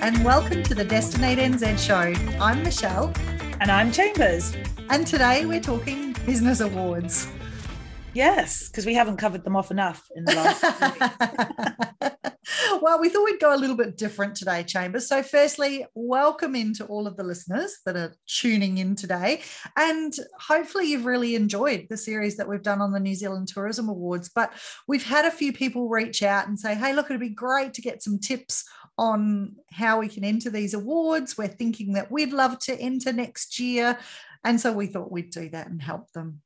and welcome to the Destinate NZ show. I'm Michelle. And I'm Chambers. And today we're talking business awards. Yes, because we haven't covered them off enough in the last well, we thought we'd go a little bit different today, Chambers. So, firstly, welcome into all of the listeners that are tuning in today. And hopefully, you've really enjoyed the series that we've done on the New Zealand Tourism Awards. But we've had a few people reach out and say, hey, look, it'd be great to get some tips on how we can enter these awards. We're thinking that we'd love to enter next year. And so we thought we'd do that and help them.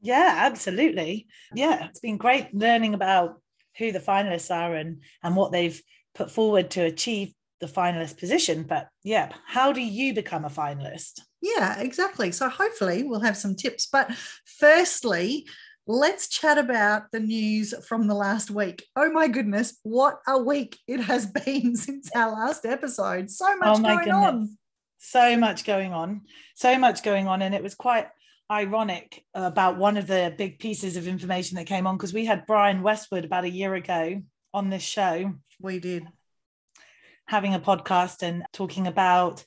Yeah, absolutely. Yeah, it's been great learning about who the finalists are and and what they've put forward to achieve the finalist position. But yeah, how do you become a finalist? Yeah, exactly. So hopefully we'll have some tips. But firstly, let's chat about the news from the last week. Oh my goodness, what a week it has been since our last episode. So oh much oh going goodness. on. So much going on. So much going on. And it was quite ironic about one of the big pieces of information that came on because we had Brian Westwood about a year ago on this show. We did. Having a podcast and talking about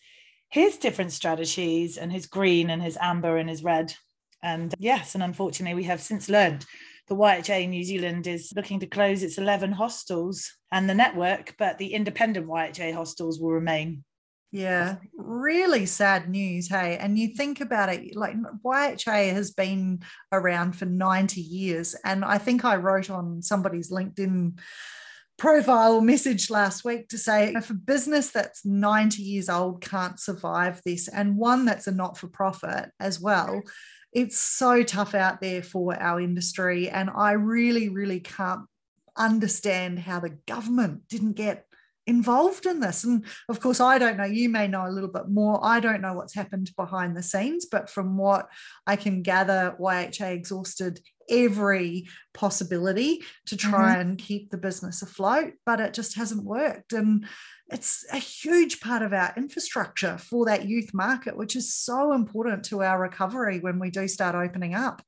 his different strategies and his green and his amber and his red. And yes, and unfortunately, we have since learned the YHA New Zealand is looking to close its 11 hostels and the network, but the independent YHA hostels will remain. Yeah, really sad news. Hey, and you think about it, like YHA has been around for 90 years. And I think I wrote on somebody's LinkedIn profile message last week to say if a business that's 90 years old can't survive this, and one that's a not for profit as well, it's so tough out there for our industry. And I really, really can't understand how the government didn't get involved in this. And of course, I don't know, you may know a little bit more. I don't know what's happened behind the scenes, but from what I can gather, YHA exhausted every possibility to try mm-hmm. and keep the business afloat, but it just hasn't worked. And it's a huge part of our infrastructure for that youth market, which is so important to our recovery when we do start opening up.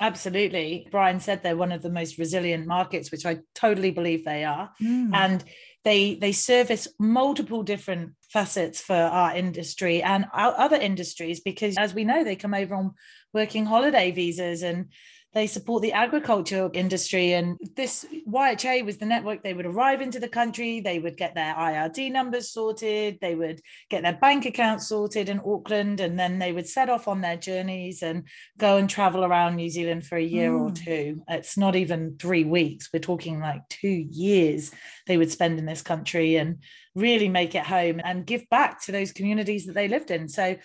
Absolutely. Brian said they're one of the most resilient markets, which I totally believe they are. Mm. And they they service multiple different facets for our industry and our other industries because as we know they come over on working holiday visas and they support the agriculture industry. And this YHA was the network. They would arrive into the country, they would get their IRD numbers sorted, they would get their bank account sorted in Auckland, and then they would set off on their journeys and go and travel around New Zealand for a year mm. or two. It's not even three weeks, we're talking like two years they would spend in this country and really make it home and give back to those communities that they lived in. So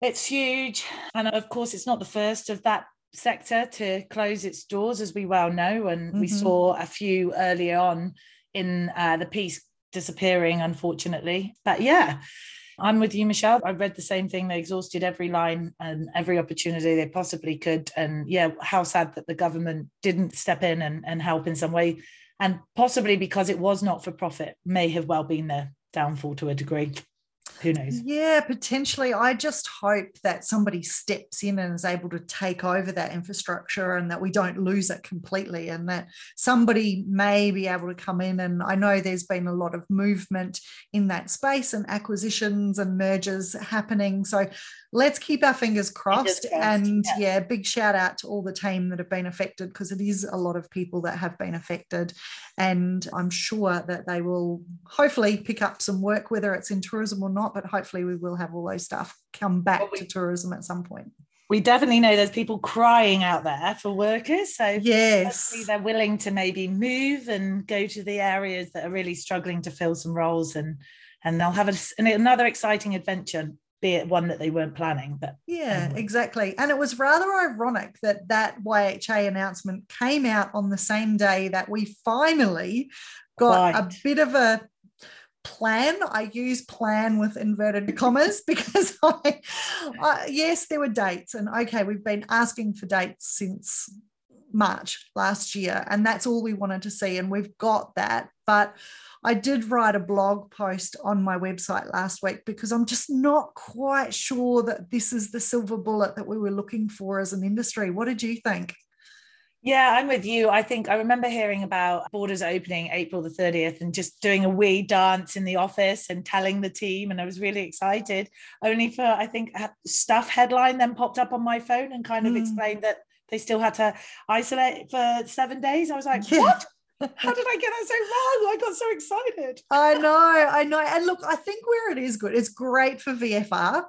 it's huge. And of course, it's not the first of that sector to close its doors, as we well know. And mm-hmm. we saw a few earlier on in uh, the piece disappearing, unfortunately. But yeah, I'm with you, Michelle. I read the same thing. They exhausted every line and every opportunity they possibly could. And yeah, how sad that the government didn't step in and, and help in some way. And possibly because it was not for profit, may have well been their downfall to a degree who knows? Yeah, potentially. I just hope that somebody steps in and is able to take over that infrastructure and that we don't lose it completely and that somebody may be able to come in. And I know there's been a lot of movement in that space and acquisitions and mergers happening. So let's keep our fingers crossed. And yeah. yeah. big shout out to all the team that have been affected because it is a lot of people that have been affected. And I'm sure that they will hopefully pick up some work, whether it's in tourism or not, but hopefully we will have all those stuff come back well, we, to tourism at some point. We definitely know there's people crying out there for workers. So yes, they're willing to maybe move and go to the areas that are really struggling to fill some roles and and they'll have a, another exciting adventure be it one that they weren't planning. But yeah, anyway. exactly. And it was rather ironic that that YHA announcement came out on the same day that we finally got Quite. a bit of a plan. I use plan with inverted commas because I, I, yes, there were dates, and okay, we've been asking for dates since March last year, and that's all we wanted to see, and we've got that. But I did write a blog post on my website last week because I'm just not quite sure that this is the silver bullet that we were looking for as an industry. What did you think? Yeah, I'm with you. I think I remember hearing about borders opening April the 30th and just doing a wee dance in the office and telling the team. And I was really excited, only for, I think, stuff headline then popped up on my phone and kind of mm. explained that they still had to isolate for seven days. I was like, yeah. what? How did I get that so wrong? I got so excited. I know, I know. And look, I think where it is good, it's great for VFR.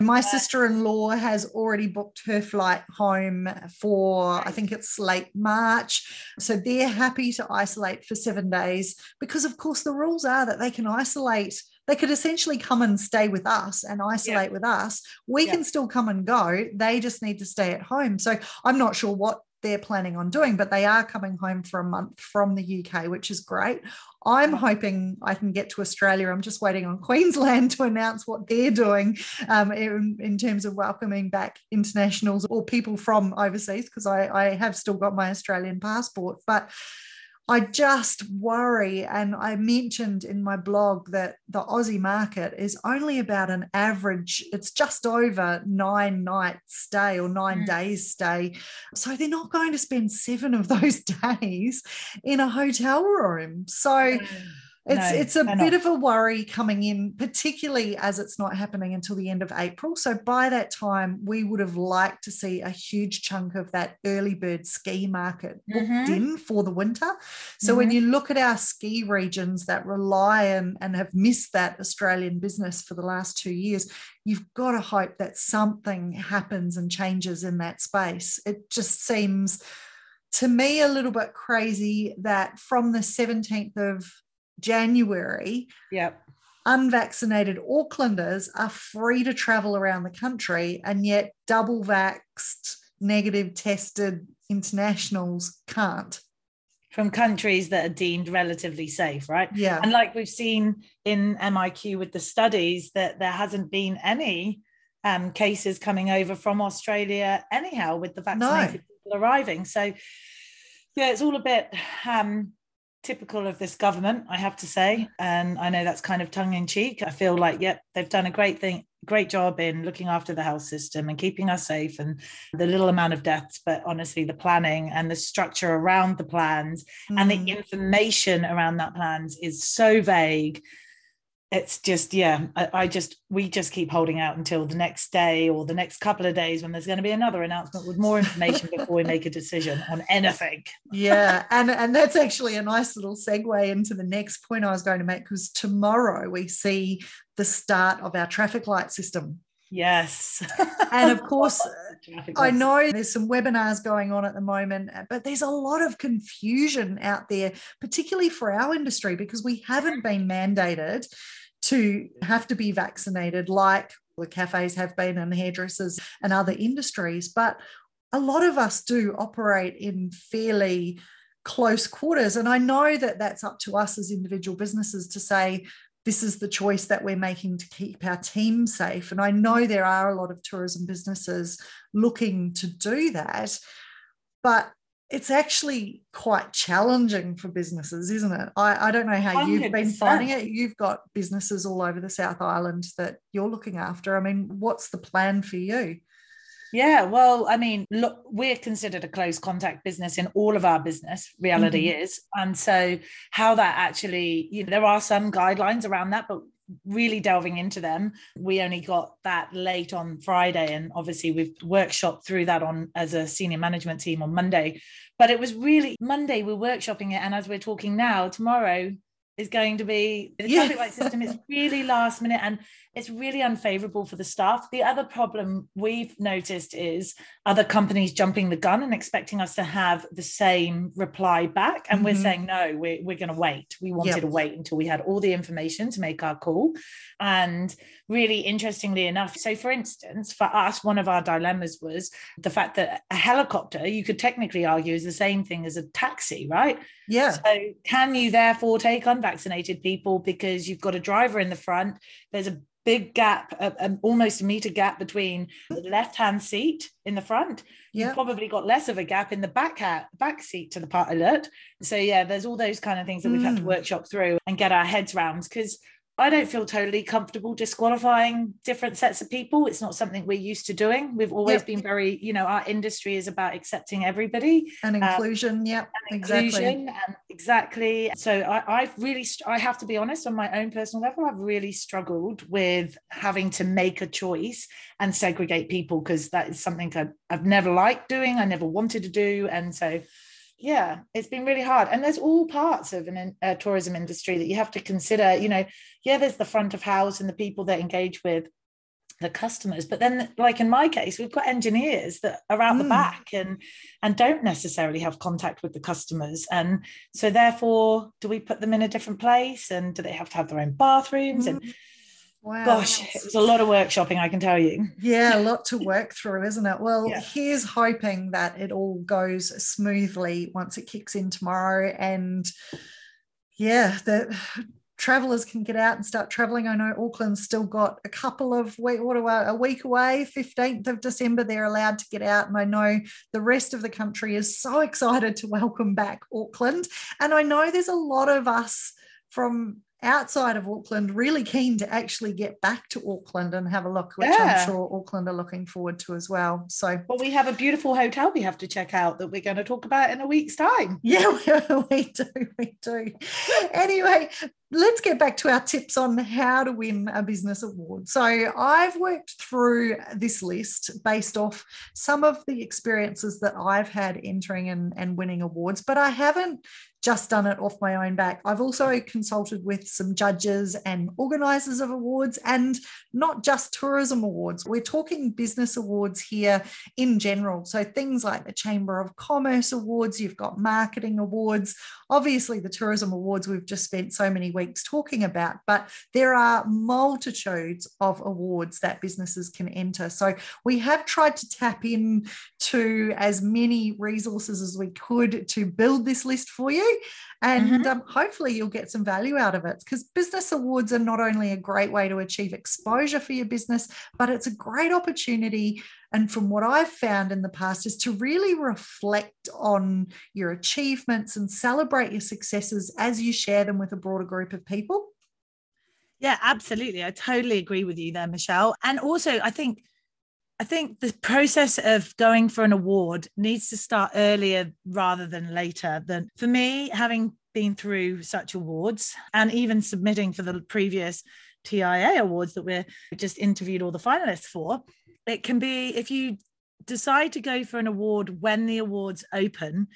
My yeah. sister in law has already booked her flight home for, I think it's late March. So they're happy to isolate for seven days because, of course, the rules are that they can isolate they could essentially come and stay with us and isolate yeah. with us. We yeah. can still come and go. They just need to stay at home. So I'm not sure what they're planning on doing, but they are coming home for a month from the UK, which is great. I'm hoping I can get to Australia. I'm just waiting on Queensland to announce what they're doing um, in, in, terms of welcoming back internationals or people from overseas, because I, I have still got my Australian passport. But I just worry, and I mentioned in my blog that the Aussie market is only about an average, it's just over nine nights stay or nine mm. days stay. So they're not going to spend seven of those days in a hotel room. So mm it's no, it's a bit of a worry coming in, particularly as it's not happening until the end of April. So by that time, we would have liked to see a huge chunk of that early bird ski market booked mm-hmm. in for the winter. So mm-hmm. when you look at our ski regions that rely and, and have missed that Australian business for the last two years, you've got to hope that something happens and changes in that space. It just seems to me a little bit crazy that from the 17th of January, yep. unvaccinated Aucklanders are free to travel around the country, and yet double vaxxed, negative tested internationals can't. From countries that are deemed relatively safe, right? Yeah. And like we've seen in MIQ with the studies, that there hasn't been any um, cases coming over from Australia, anyhow, with the vaccinated no. people arriving. So, yeah, it's all a bit um, typical of this government, I have to say. And I know that's kind of tongue in cheek. I feel like, yep, they've done a great thing, great job in looking after the health system and keeping us safe and the little amount of deaths. But honestly, the planning and the structure around the plans mm. and the mm. information around that plans is so vague it's just yeah I, I, just we just keep holding out until the next day or the next couple of days when there's going to be another announcement with more information before we make a decision on anything yeah and and that's actually a nice little segue into the next point i was going to make because tomorrow we see the start of our traffic light system Yes. and of course, I know there's some webinars going on at the moment, uh, but there's a lot of confusion out there, particularly for our industry, because we haven't been mandated to have to be vaccinated like the cafes have been and hairdressers and other industries. But a lot of us do operate in fairly close quarters. And I know that that's up to us as individual businesses to say, this is the choice that we're making to keep our team safe. And I know there are a lot of tourism businesses looking to do that, but it's actually quite challenging for businesses, isn't it? I, I don't know how you have been finding it. You've got businesses all over the South Island that you're looking after. I mean, what's the plan for you? Yeah, well, I mean, look, we're considered a close contact business in all of our business, reality mm-hmm. is. And so, how that actually, you know, there are some guidelines around that, but really delving into them, we only got that late on Friday. And obviously, we've workshopped through that on as a senior management team on Monday. But it was really Monday, we're workshopping it. And as we're talking now, tomorrow, is going to be the yeah. traffic light system is really last minute and it's really unfavorable for the staff. The other problem we've noticed is other companies jumping the gun and expecting us to have the same reply back. And mm-hmm. we're saying, no, we're, we're going to wait. We wanted yep. to wait until we had all the information to make our call. And really interestingly enough, so for instance, for us, one of our dilemmas was the fact that a helicopter, you could technically argue, is the same thing as a taxi, right? Yeah. So can you therefore take unvaccinated people because you've got a driver in the front? There's a big gap, a, almost a meter gap between the left hand seat in the front. Yeah. You've probably got less of a gap in the back hat, back seat to the pilot. So yeah, there's all those kind of things that we've had to mm. workshop through and get our heads around because I don't feel totally comfortable disqualifying different sets of people. It's not something we're used to doing. We've always yep. been very, you know, our industry is about accepting everybody and um, inclusion. Um, yep, and exactly. Inclusion and exactly. So I, I've really, I have to be honest, on my own personal level, I've really struggled with having to make a choice and segregate people because that is something I've, I've never liked doing. I never wanted to do, and so yeah it's been really hard and there's all parts of an a tourism industry that you have to consider you know yeah there's the front of house and the people that engage with the customers but then like in my case we've got engineers that are out mm. the hmm. back and and don't necessarily have contact with the customers and so therefore do we put them in a different place and do they have to have their own bathrooms mm. and Wow. Gosh, it was a lot of workshopping, I can tell you. Yeah, a lot to work through, isn't it? Well, yeah. here's hoping that it all goes smoothly once it kicks in tomorrow. And yeah, that travelers can get out and start traveling. I know Auckland's still got a couple of week, what a week away, 15th of December, they're allowed to get out. And I know the rest of the country is so excited to welcome back Auckland. And I know there's a lot of us from outside of Auckland really keen to actually get back to Auckland and have a look, which yeah. I'm sure Auckland are looking forward to as well. So, well, we have a beautiful hotel we have to check out that we're going to talk about in a week's time. Yeah, we do. We do. anyway, let's get back to our tips on how to win a business award. So, I've worked through this list based off some of the experiences that I've had entering and, and winning awards, but I haven't just done it off my own back. I've also consulted with some judges and organisers of awards and not just tourism awards. We're talking business awards here in general. So things like the Chamber of Commerce awards, you've got marketing awards, obviously the tourism awards we've just spent so many weeks talking about, but there are multitudes of awards that businesses can enter. So we have tried to tap in to as many resources as we could to build this list for you and mm-hmm. um, hopefully you'll get some value out of it because business awards are not only a great way to achieve exposure for your business but it's a great opportunity and from what i've found in the past is to really reflect on your achievements and celebrate your successes as you share them with a broader group of people. Yeah absolutely. I totally agree with you there michelle. And also i think I think the process of going for an award needs to start earlier rather than later. Than for me, having been through such awards and even submitting for the previous TIA awards that we're just interviewed all the finalists for, it can be if you decide to go for an award when the awards open,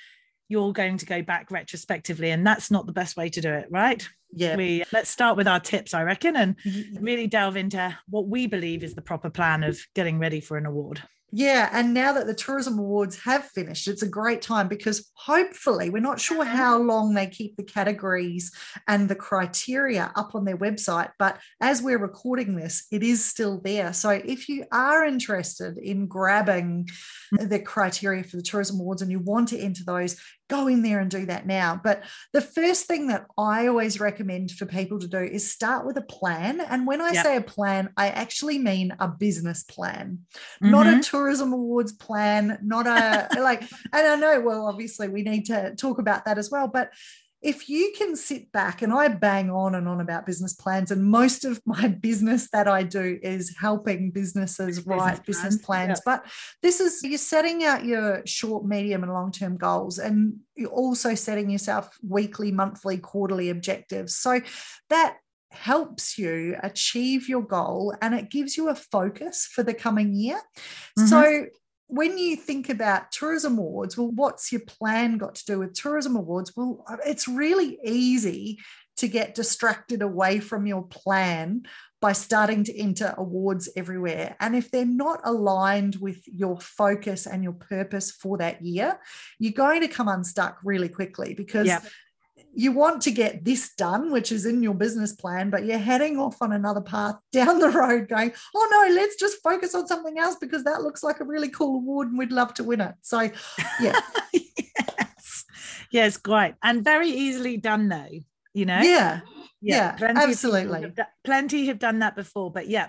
you're going to go back retrospectively, and that's not the best way to do it, right? yeah we let's start with our tips i reckon and really delve into what we believe is the proper plan of getting ready for an award yeah, and now that the tourism awards have finished, it's a great time because hopefully we're not sure mm-hmm. how long they keep the categories and the criteria up on their website, but as we're recording this, it is still there. So if you are interested in grabbing mm. the criteria for the tourism awards and you want to enter those, go in there and do that now. But the first thing that I always recommend for people to do is start with a plan. And when I yep. say a plan, I actually mean a business plan, mm-hmm. not a mm-hmm. tourism awards plan, not a like, and I know, well, obviously we need to talk about that as well, but if you can sit back and I bang on and on about business plans, and most of my business that I do is helping businesses business write plans. business plans. Yeah. But this is you're setting out your short, medium, and long term goals, and you're also setting yourself weekly, monthly, quarterly objectives. So that helps you achieve your goal and it gives you a focus for the coming year. Mm-hmm. So when you think about tourism awards, well, what's your plan got to do with tourism awards? Well, it's really easy to get distracted away from your plan by starting to enter awards everywhere. And if they're not aligned with your focus and your purpose for that year, you're going to come unstuck really quickly because yep you want to get this done, which is in your business plan, but you're heading off on another path down the road going, oh no, let's just focus on something else because that looks like a really cool award and we'd love to win it. So, yeah. yes. Yes, great. And very easily done though, you know? Yeah. Yeah, yeah absolutely. Have, plenty have done that before, but yeah,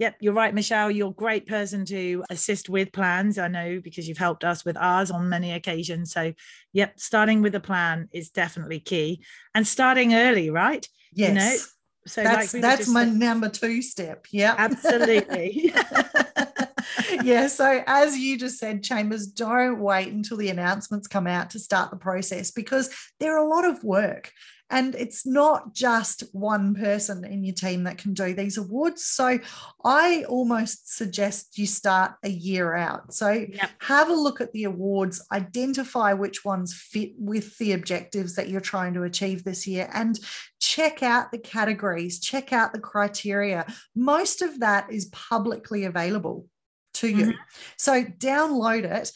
Yep, you're right, Michelle. You're a great person to assist with plans. I know because you've helped us with ours on many occasions. So, yep, starting with a plan is definitely key and starting early, right? Yes. You know, So that's like that's my number two step. Yeah, absolutely. yeah. So as you just said, chambers, don't wait until the announcements come out to start the process because they're a lot of work. And it's not just one person in your team that can do these awards. So I almost suggest you start a year out. So yep. have a look at the awards, identify which ones fit with the objectives that you're trying to achieve this year, and check out the categories, check out the criteria. Most of that is publicly available to you. Mm-hmm. So download it.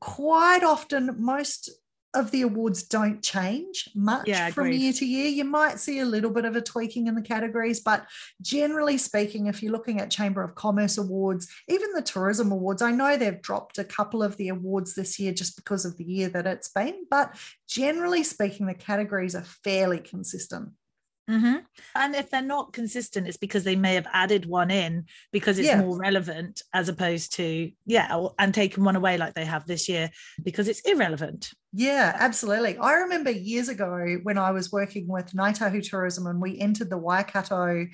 Quite often, most of the awards don't change much yeah, from year to year. You might see a little bit of a tweaking in the categories, but generally speaking, if you're looking at Chamber of Commerce awards, even the tourism awards, I know they've dropped a couple of the awards this year just because of the year that it's been, but generally speaking, the categories are fairly consistent. Mm-hmm. And if they're not consistent, it's because they may have added one in because it's yeah. more relevant as opposed to, yeah, and taken one away like they have this year because it's irrelevant. Yeah, absolutely. I remember years ago when I was working with Ngāi Tahu Tourism and we entered the Waikato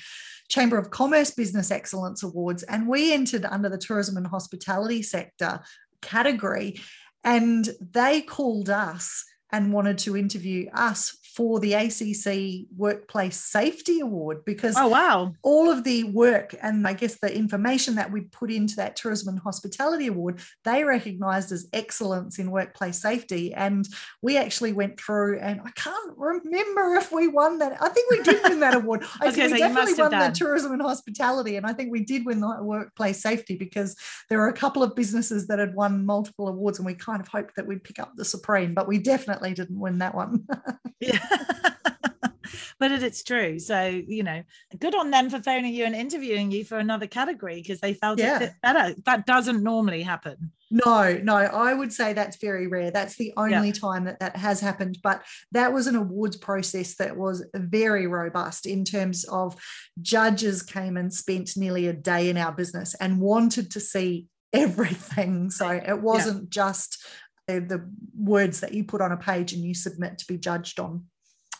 Chamber of Commerce Business Excellence Awards and we entered under the tourism and hospitality sector category. And they called us and wanted to interview us for the ACC Workplace Safety Award because oh wow. all of the work and I guess the information that we put into that Tourism and Hospitality Award they recognised as excellence in workplace safety. And we actually went through and I can't remember if we won that. I think we did win that award. I think we definitely won the Tourism and Hospitality and I think we did win the workplace safety because there were a couple of businesses that had won multiple awards and we kind of hoped that we'd pick up the supreme but we definitely didn't win that one. Yeah but it's true. So, you know, good on them for phoning you and interviewing you for another category because they felt yeah. it fit better. That doesn't normally happen. No, no, I would say that's very rare. That's the only yeah. time that that has happened. But that was an awards process that was very robust in terms of judges came and spent nearly a day in our business and wanted to see everything. So it wasn't yeah. just the words that you put on a page and you submit to be judged on.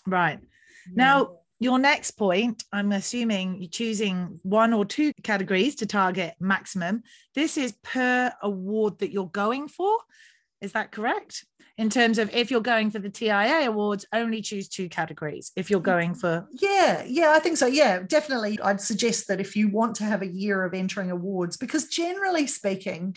Right. Now, your next point, I'm assuming you're choosing one or two categories to target maximum. This is per award that you're going for. Is that correct? In terms of if you're going for the TIA awards, only choose two categories. If you're going for. Yeah, yeah, I think so. Yeah, definitely. I'd suggest that if you want to have a year of entering awards, because generally speaking,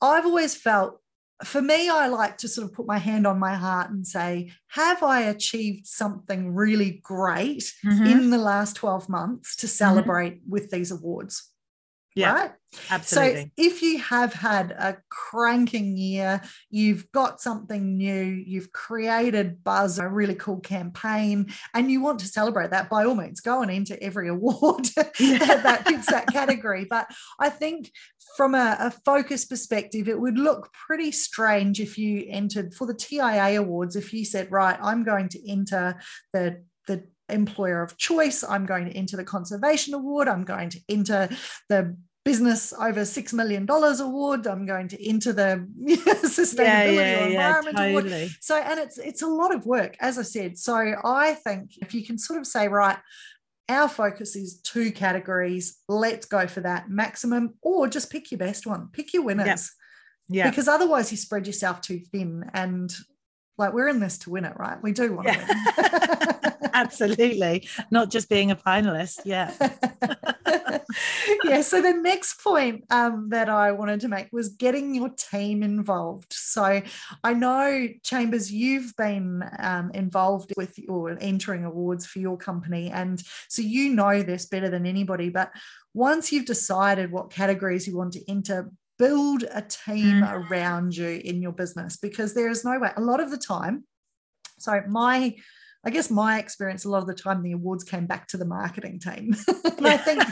I've always felt for me, I like to sort of put my hand on my heart and say, have I achieved something really great mm-hmm. in the last 12 months to mm-hmm. celebrate mm-hmm. with these awards? Yeah, right? absolutely. So if you have had a cranking year, you've got something new, you've created buzz, a really cool campaign, and you want to celebrate that, by all means, go and enter every award yeah. that fits that category. But I think from a, a focus perspective, it would look pretty strange if you entered for the TIA awards, if you said, right, I'm going to enter the the employer of choice. I'm going to enter the conservation award. I'm going to enter the business over six million dollars award. I'm going to enter the sustainability yeah, yeah, or environment yeah, totally. award. So, and it's it's a lot of work, as I said. So, I think if you can sort of say, right, our focus is two categories. Let's go for that maximum, or just pick your best one. Pick your winners. Yeah. Because otherwise, you spread yourself too thin, and like we're in this to win it, right? We do want to win. Absolutely. Not just being a finalist. Yeah. yeah. So the next point um, that I wanted to make was getting your team involved. So I know, Chambers, you've been um, involved with your entering awards for your company. And so you know this better than anybody. But once you've decided what categories you want to enter, build a team mm. around you in your business because there is no way a lot of the time so my I guess my experience a lot of the time the awards came back to the marketing team. I think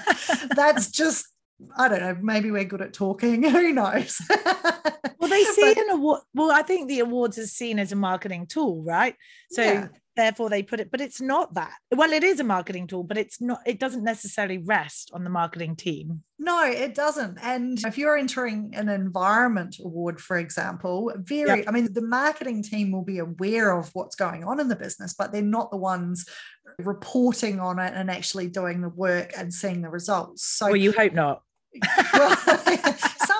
that's just I don't know, maybe we're good at talking. Who knows? well, they see but, an award. Well, I think the awards is seen as a marketing tool, right? So yeah. Therefore they put it but it's not that. Well it is a marketing tool but it's not it doesn't necessarily rest on the marketing team. No it doesn't. And if you're entering an environment award for example very yep. i mean the marketing team will be aware of what's going on in the business but they're not the ones reporting on it and actually doing the work and seeing the results. So well you hope not. Well,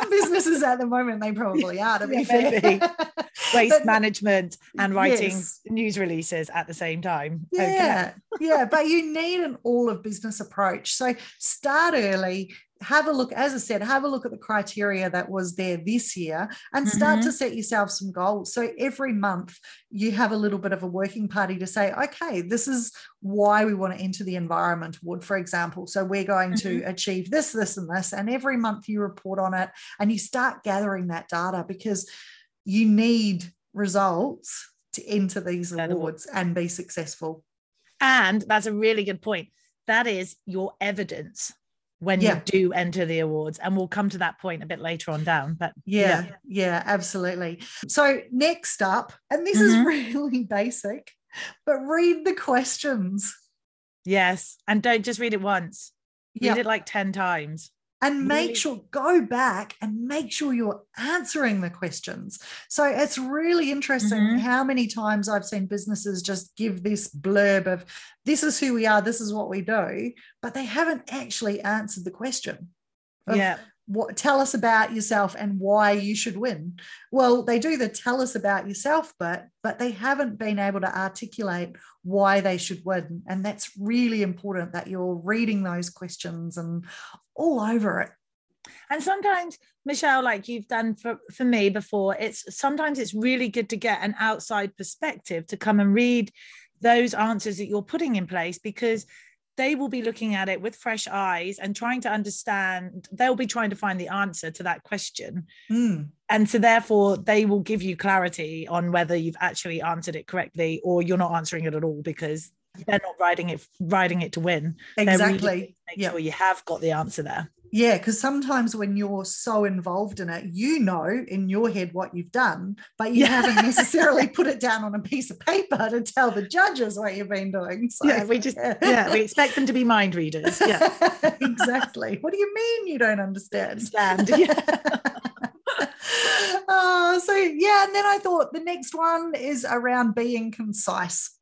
some businesses at the moment they probably are to be yeah, fair waste but, management and writing yes. news releases at the same time. Yeah. Okay. yeah. But you need an all of business approach. So start early, have a look, as I said, have a look at the criteria that was there this year and start mm-hmm. to set yourself some goals. So every month you have a little bit of a working party to say, okay, this is why we want to enter the environment award, for example. So we're going mm-hmm. to achieve this, this, and this. And every month you report on it and you start gathering that data because you need results to enter these awards and be successful. And that's a really good point. That is your evidence when yeah. you do enter the awards. And we'll come to that point a bit later on down. But yeah, yeah, yeah absolutely. So, next up, and this mm-hmm. is really basic, but read the questions. Yes. And don't just read it once, read it like 10 times and make sure go back and make sure you're answering the questions. So it's really interesting mm-hmm. how many times i've seen businesses just give this blurb of this is who we are this is what we do but they haven't actually answered the question yeah. what tell us about yourself and why you should win. Well they do the tell us about yourself but but they haven't been able to articulate why they should win. And that's really important that you're reading those questions and all over it and sometimes michelle like you've done for, for me before it's sometimes it's really good to get an outside perspective to come and read those answers that you're putting in place because they will be looking at it with fresh eyes and trying to understand they'll be trying to find the answer to that question mm. and so therefore they will give you clarity on whether you've actually answered it correctly or you're not answering it at all because they're not writing it writing it to win exactly really make yep. sure you have got the answer there yeah, because sometimes when you're so involved in it, you know in your head what you've done, but you yeah. haven't necessarily put it down on a piece of paper to tell the judges what you've been doing. So, yeah, we just yeah. yeah, we expect them to be mind readers. Yeah, exactly. What do you mean you don't understand? Understand. Yeah. oh, so yeah, and then I thought the next one is around being concise.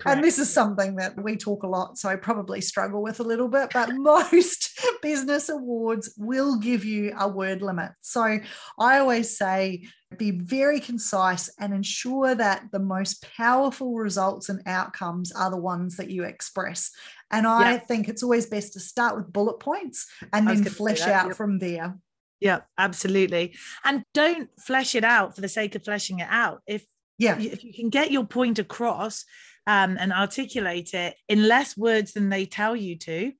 Correct. And this is something that we talk a lot, so I probably struggle with a little bit, but most business awards will give you a word limit. So I always say be very concise and ensure that the most powerful results and outcomes are the ones that you express. And I think it's always best to start with bullet points and then flesh out yep. from there. Yeah, absolutely. And don't flesh it out for the sake of fleshing it out. If yeah, if you can get your point across, um, and articulate it in less words than they tell you to,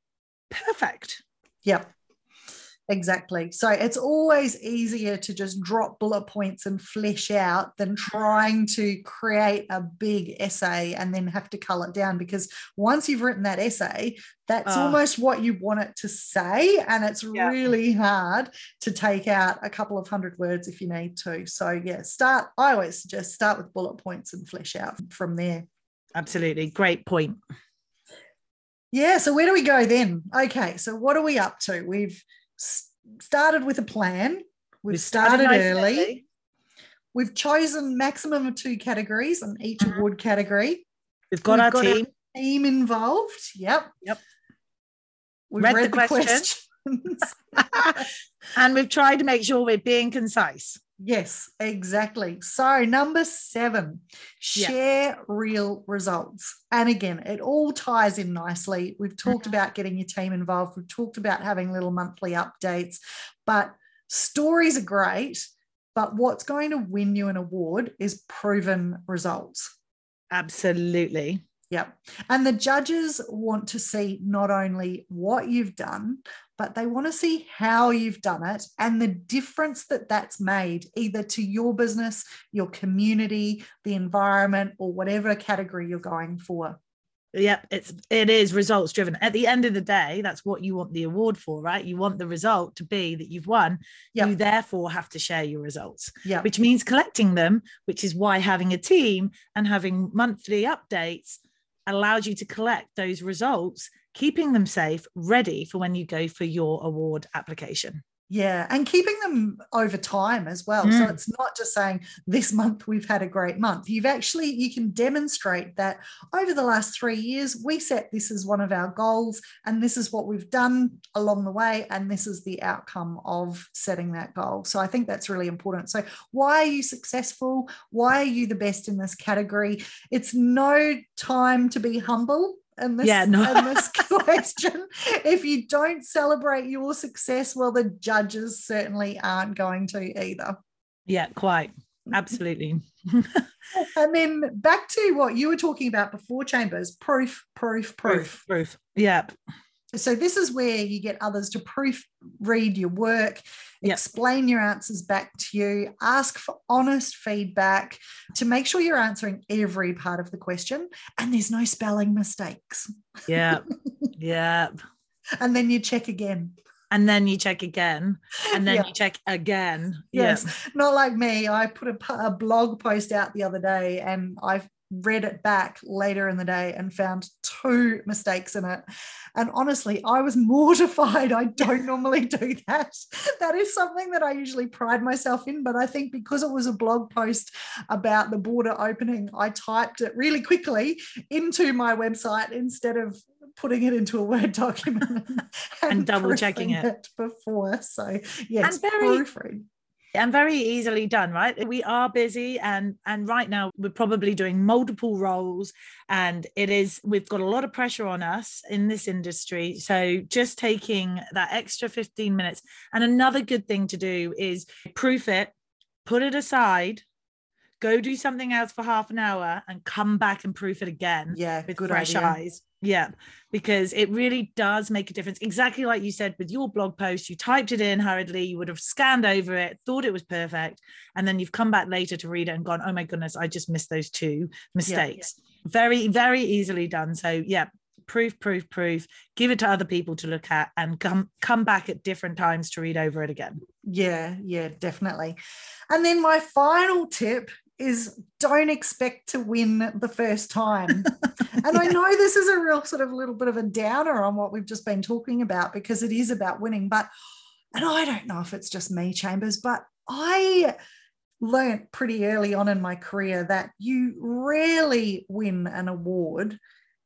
perfect. Yep. Exactly. So it's always easier to just drop bullet points and flesh out than trying to create a big essay and then have to cull it down because once you've written that essay, that's almost what you want it to say. And it's yeah. really hard to take out a couple of hundred words if you need to. So, yeah, start. I always suggest start with bullet points and flesh out from there. Absolutely. Great point. Yeah. So where do we go then? Okay. So what are we up to? We've started with a plan. We've, We've started, started early. early. We've chosen maximum of two categories on each mm-hmm. award category. We've got We've our got team. team involved. Yep. Yep. We've read, read the, the questions. questions. and we've tried to make sure we're being concise. Yes, exactly. So, number seven, share yeah. real results. And again, it all ties in nicely. We've talked mm-hmm. about getting your team involved, we've talked about having little monthly updates, but stories are great. But what's going to win you an award is proven results. Absolutely. Yep. And the judges want to see not only what you've done, but they want to see how you've done it and the difference that that's made either to your business, your community, the environment, or whatever category you're going for. Yep, it's it is results driven. At the end of the day, that's what you want the award for, right? You want the result to be that you've won. Yep. You therefore have to share your results, which means collecting them, which is why having a team and having monthly updates allows you to collect those results, keeping them safe, ready for when you go for your award application. Yeah, and keeping them over time as well. Mm. So it's not just saying this month we've had a great month. You've actually you can demonstrate that over the last 3 years we set this as one of our goals and this is what we've done along the way and this is the outcome of setting that goal. So I think that's really important. So why are you successful? Why are you the best in this category? It's no time to be humble in this, yeah, no. in this question. If you don't celebrate your success, well, the judges certainly aren't going to either. Yeah, quite. Absolutely. and then back to what you were talking about before, Chambers proof, proof, proof. Proof, proof. Yeah. So this is where you get others to proofread your work, yep. explain your answers back to you, ask for honest feedback to make sure you're answering every part of the question and there's no spelling mistakes. Yeah. yeah. And then you check again. And then you check again, and then yeah. you check again. Yes, yeah. not like me. I put a, a blog post out the other day, and I read it back later in the day and found two mistakes in it. And honestly, I was mortified. I don't normally do that. That is something that I usually pride myself in. But I think because it was a blog post about the border opening, I typed it really quickly into my website instead of putting it into a Word document and, and double checking it. it. before. So, yes, and very, proofread and very easily done right? We are busy and and right now we're probably doing multiple roles and it is we've got a lot of pressure on us in this industry. So just taking that extra 15 minutes and another good thing to do is proof it put it aside go do something else for half an hour and come back and proof it again yeah with fresh idea. eyes yeah, because it really does make a difference. Exactly like you said with your blog post, you typed it in hurriedly, you would have scanned over it, thought it was perfect, and then you've come back later to read it and gone, oh my goodness, I just missed those two mistakes. Yeah, yeah. Very, very easily done. So, yeah, proof, proof, proof. Give it to other people to look at and come come back at different times to read over it again. Yeah, yeah, definitely. And then my final tip is don't expect to win the first time. and yeah. I know this is a real sort of little bit of a downer on what we've just been talking about because it is about winning. But, and I don't know if it's just me, Chambers, but I learnt pretty early on in my career that you rarely win an award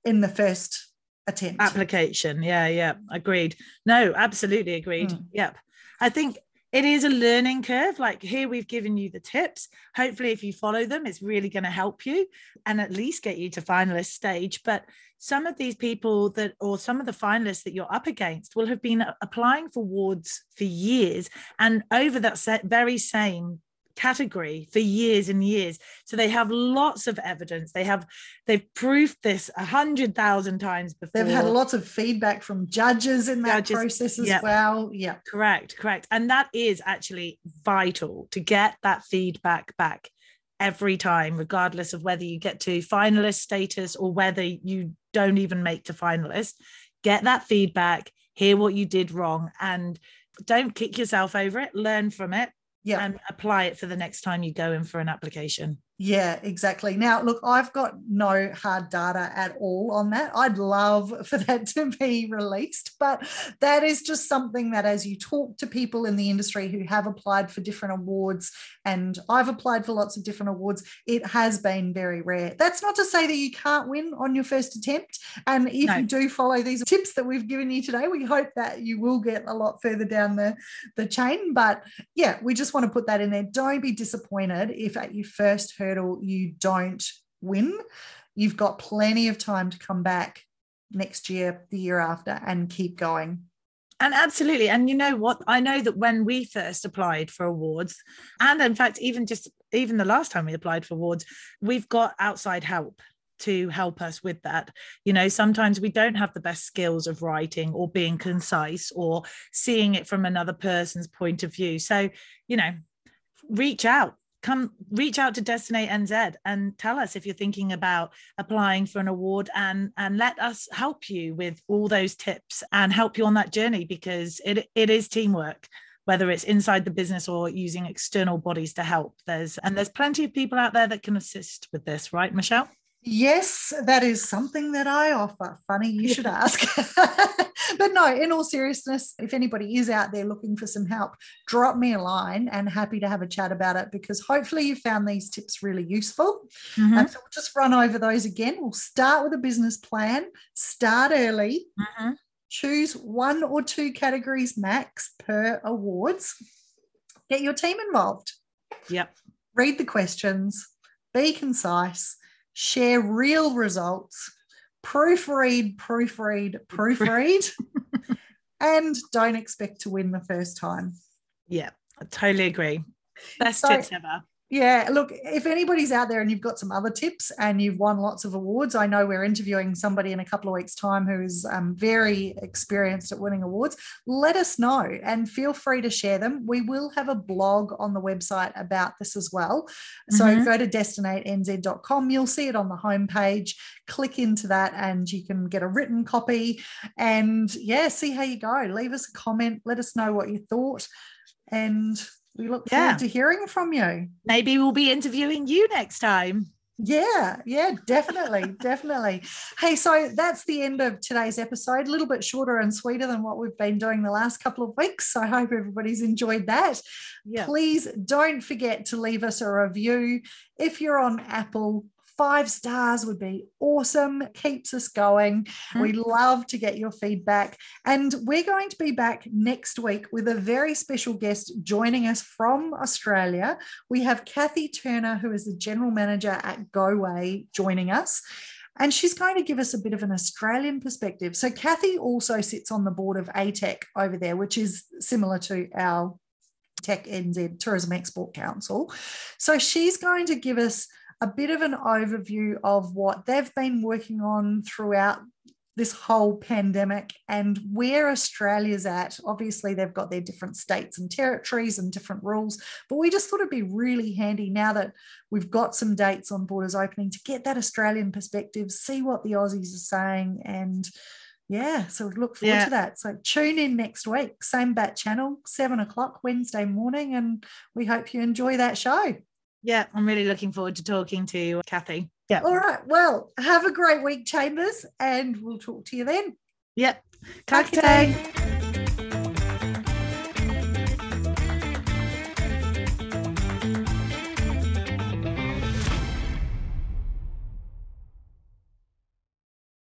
in the first attempt. Application. Yeah, yeah. Agreed. No, absolutely agreed. Mm. Yep. I think it is a learning curve. Like here, we've given you the tips. Hopefully, if you follow them, it's really going to help you and at least get you to finalist stage. But some of these people that, or some of the finalists that you're up against, will have been applying for wards for years. And over that very same category for years and years. So they have lots of evidence. They have they've proved this a hundred thousand times before. They've had lots of feedback from judges in that judges, process as yep. well. Yeah. Correct, correct. And that is actually vital to get that feedback back every time, regardless of whether you get to finalist status or whether you don't even make to finalist. Get that feedback, hear what you did wrong, and don't kick yourself over it, learn from it, yeah. and apply it for the next time you go in for an application. Yeah, exactly. Now, look, I've got no hard data at all on that. I'd love for that to be released, but that is just something that as you talk to people in the industry who have applied for different awards, and I've applied for lots of different awards, it has been very rare. That's not to say that you can't win on your first attempt. And if no. you do follow these tips that we've given you today, we hope that you will get a lot further down the, the chain. But yeah, we just want to put that in there. Don't be disappointed if at your first heard hurdle you don't win, you've got plenty of time to come back next year, the year after, and keep going. And absolutely. And you know what? I know that when we first applied for awards, and in fact, even just even the last time we applied for awards, we've got outside help to help us with that. You know, sometimes we don't have the best skills of writing or being concise or seeing it from another person's point of view. So, you know, reach out come reach out to Destinate NZ and tell us if you're thinking about applying for an award and and let us help you with all those tips and help you on that journey because it it is teamwork whether it's inside the business or using external bodies to help. There's and there's plenty of people out there that can assist with this right Michelle Yes, that is something that I offer. Funny you should ask. but no, in all seriousness, if anybody is out there looking for some help, drop me a line and happy to have a chat about it because hopefully you found these tips really useful. Mm-hmm. Um, so we'll just run over those again. We'll start with a business plan, start early, mm-hmm. choose one or two categories max per awards, get your team involved. Yep. Read the questions, be concise share real results, proofread, proofread, proofread, and don't expect to win the first time. Yeah, I totally agree. Best so, tips ever. Yeah, look, if anybody's out there and you've got some other tips and you've won lots of awards, I know we're interviewing somebody in a couple of weeks' time who is um, very experienced at winning awards. Let us know and feel free to share them. We will have a blog on the website about this as well. So mm-hmm. go to destinatenz.com, you'll see it on the homepage. Click into that and you can get a written copy and yeah, see how you go. Leave us a comment, let us know what you thought. And we look forward to hearing from you. Maybe we'll be interviewing you next time. Yeah, yeah, definitely, definitely. Hey, so that's the end of today's episode. A little bit shorter and sweeter than what we've been doing the last couple of weeks. So I hope everybody's enjoyed that. Yeah. Please don't forget to leave us a review. If you're on Apple, five stars would be awesome. Keeps us going. Mm-hmm. We love to get your feedback. And we're going to be back next week with a very special guest joining us from Australia. We have Kathy Turner, who is the general manager at GoWay, joining us. And she's going to give us a bit of an Australian perspective. So, Kathy also sits on the board of ATEC over there, which is similar to our TECNZ Tourism Export Council. So, she's going to give us a bit of an overview of what they've been working on throughout this whole pandemic and where Australia's at. Obviously, they've got their different states and territories and different rules, but we just thought it'd be really handy now that we've got some dates on borders opening to get that Australian perspective, see what the Aussies are saying, and yeah, so look forward yeah. to that. So tune in next week, same bat channel, seven o'clock Wednesday morning, and we hope you enjoy that show. Yeah, I'm really looking forward to talking to Kathy. Yeah. All right. Well, have a great week, Chambers, and we'll talk to you then. Yep. Kakite.